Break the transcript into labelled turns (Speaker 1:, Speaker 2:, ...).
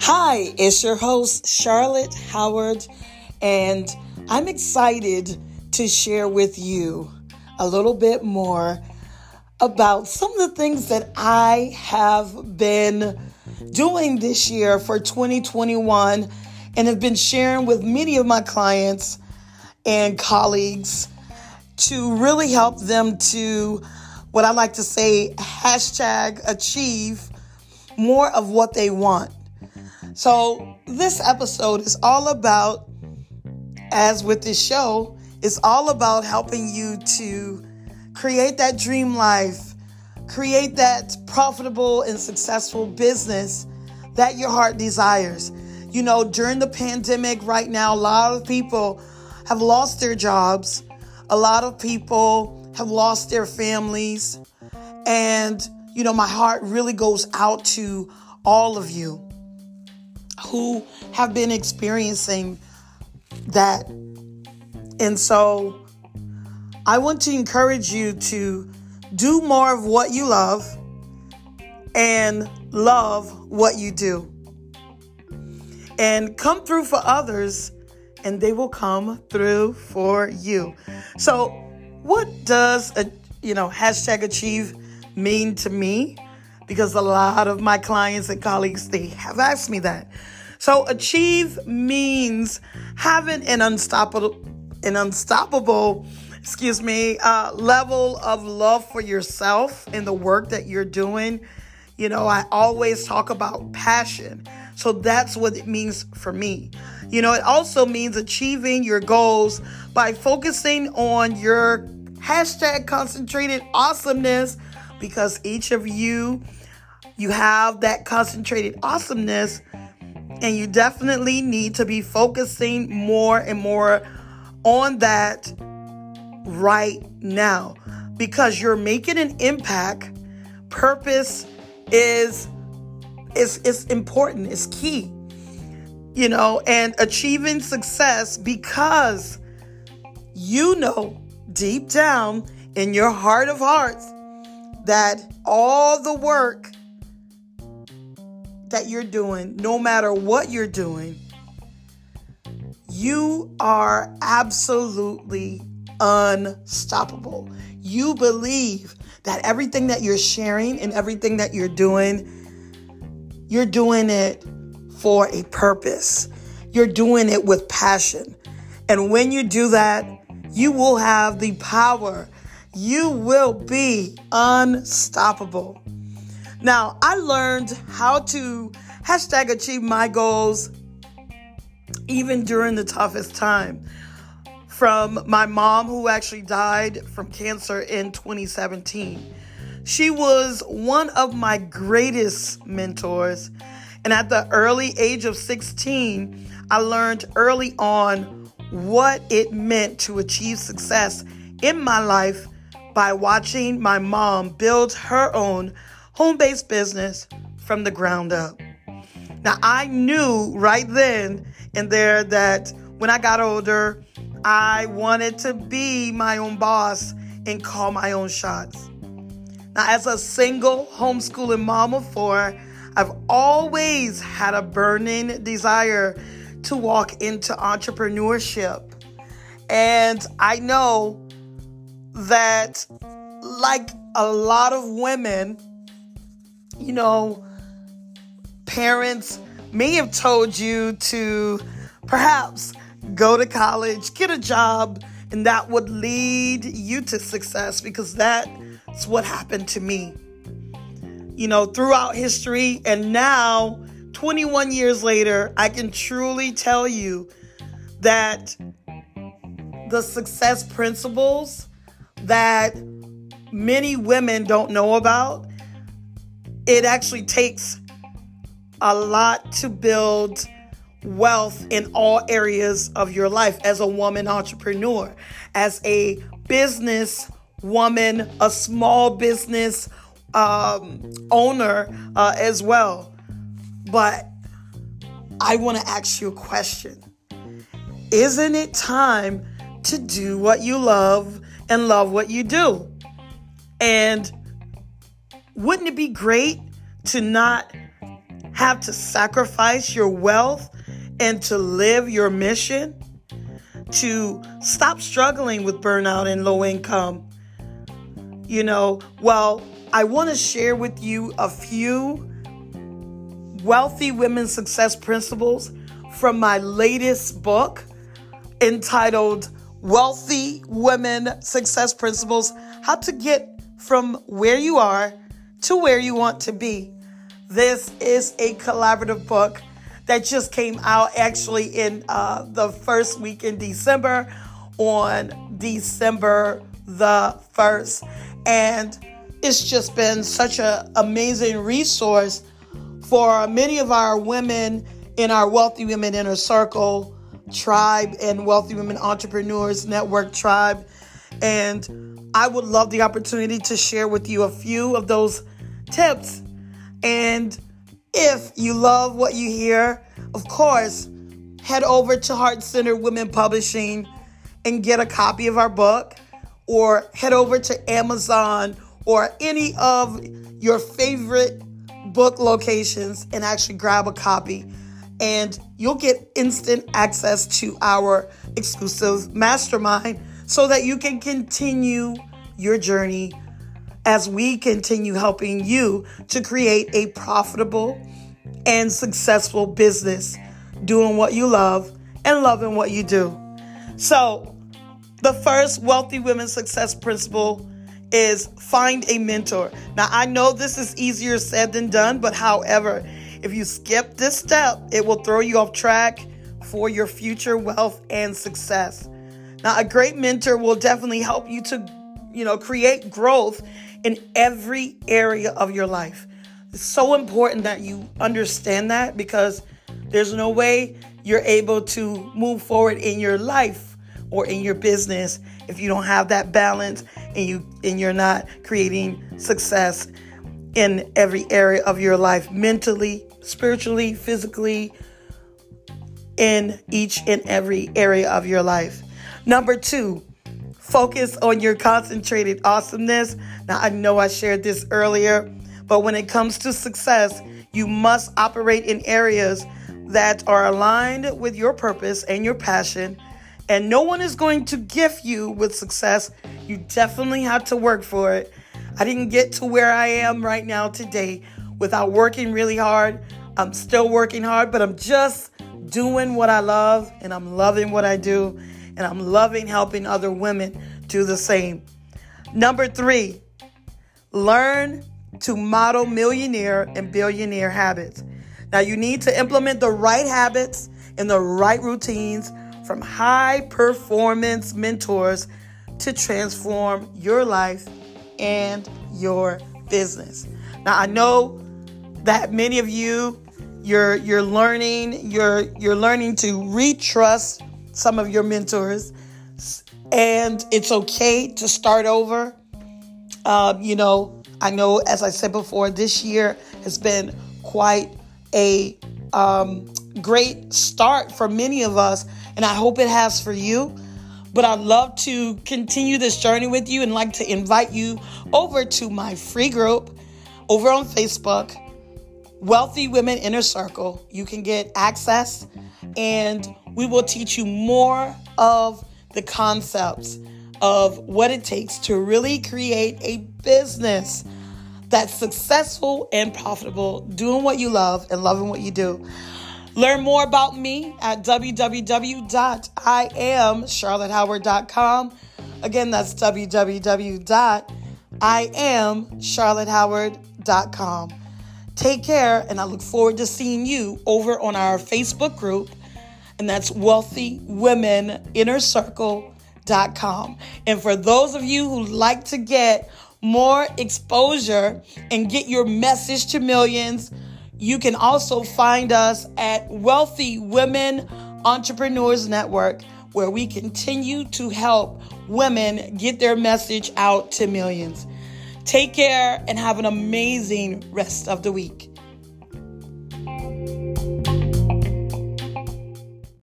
Speaker 1: Hi, it's your host, Charlotte Howard, and I'm excited to share with you a little bit more about some of the things that I have been doing this year for 2021 and have been sharing with many of my clients and colleagues to really help them to what I like to say hashtag achieve more of what they want. So, this episode is all about, as with this show, it's all about helping you to create that dream life, create that profitable and successful business that your heart desires. You know, during the pandemic right now, a lot of people have lost their jobs, a lot of people have lost their families. And, you know, my heart really goes out to all of you who have been experiencing that. And so I want to encourage you to do more of what you love and love what you do. And come through for others, and they will come through for you. So, what does a you know hashtag achieve mean to me? Because a lot of my clients and colleagues they have asked me that. So, achieve means having an unstoppable, an unstoppable excuse me, uh, level of love for yourself and the work that you're doing. You know, I always talk about passion. So that's what it means for me. You know, it also means achieving your goals by focusing on your hashtag concentrated awesomeness because each of you, you have that concentrated awesomeness and you definitely need to be focusing more and more on that right now because you're making an impact. Purpose is is is important, is key. You know, and achieving success because you know deep down in your heart of hearts that all the work that you're doing, no matter what you're doing, you are absolutely unstoppable. You believe that everything that you're sharing and everything that you're doing, you're doing it for a purpose. You're doing it with passion. And when you do that, you will have the power. You will be unstoppable. Now, I learned how to hashtag achieve my goals even during the toughest time from my mom, who actually died from cancer in 2017. She was one of my greatest mentors. And at the early age of 16, I learned early on what it meant to achieve success in my life by watching my mom build her own home based business from the ground up. Now, I knew right then and there that when I got older, I wanted to be my own boss and call my own shots. Now, as a single homeschooling mom of four, I've always had a burning desire to walk into entrepreneurship. And I know that, like a lot of women, you know, parents may have told you to perhaps go to college, get a job, and that would lead you to success because that's what happened to me. You know, throughout history, and now 21 years later, I can truly tell you that the success principles that many women don't know about, it actually takes a lot to build wealth in all areas of your life as a woman entrepreneur, as a business woman, a small business um, owner uh, as well. But I want to ask you a question Isn't it time to do what you love and love what you do? And wouldn't it be great to not have to sacrifice your wealth and to live your mission? To stop struggling with burnout and low income? You know, well, I want to share with you a few wealthy women success principles from my latest book entitled Wealthy Women Success Principles How to Get from Where You Are to Where You Want to Be. This is a collaborative book that just came out actually in uh, the first week in December on December the 1st. And it's just been such an amazing resource for many of our women in our Wealthy Women Inner Circle tribe and Wealthy Women Entrepreneurs Network tribe. And I would love the opportunity to share with you a few of those tips. And if you love what you hear, of course, head over to Heart Center Women Publishing and get a copy of our book, or head over to Amazon or any of your favorite book locations and actually grab a copy. And you'll get instant access to our exclusive mastermind so that you can continue your journey as we continue helping you to create a profitable and successful business, doing what you love and loving what you do. So, the first Wealthy Women Success Principle is find a mentor. Now, I know this is easier said than done, but however, if you skip this step, it will throw you off track for your future wealth and success. Now, a great mentor will definitely help you to, you know, create growth in every area of your life. It's so important that you understand that because there's no way you're able to move forward in your life or in your business if you don't have that balance and you and you're not creating success in every area of your life mentally, spiritually, physically in each and every area of your life. Number 2, focus on your concentrated awesomeness. Now I know I shared this earlier, but when it comes to success, you must operate in areas that are aligned with your purpose and your passion and no one is going to gift you with success. You definitely have to work for it. I didn't get to where I am right now today without working really hard. I'm still working hard, but I'm just doing what I love and I'm loving what I do and I'm loving helping other women do the same. Number three, learn to model millionaire and billionaire habits. Now, you need to implement the right habits and the right routines from high performance mentors to transform your life and your business. Now I know that many of you you're you're learning you're you're learning to retrust some of your mentors and it's okay to start over. Um, you know, I know as I said before, this year has been quite a um, great start for many of us and I hope it has for you. But I'd love to continue this journey with you and like to invite you over to my free group over on Facebook, Wealthy Women Inner Circle. You can get access and we will teach you more of the concepts of what it takes to really create a business that's successful and profitable, doing what you love and loving what you do. Learn more about me at www.iamcharlottehoward.com. Again, that's www.iamcharlottehoward.com. Take care, and I look forward to seeing you over on our Facebook group, and that's Wealthy Women Inner Circle.com. And for those of you who like to get more exposure and get your message to millions, you can also find us at Wealthy Women Entrepreneurs Network, where we continue to help women get their message out to millions. Take care and have an amazing rest of the week.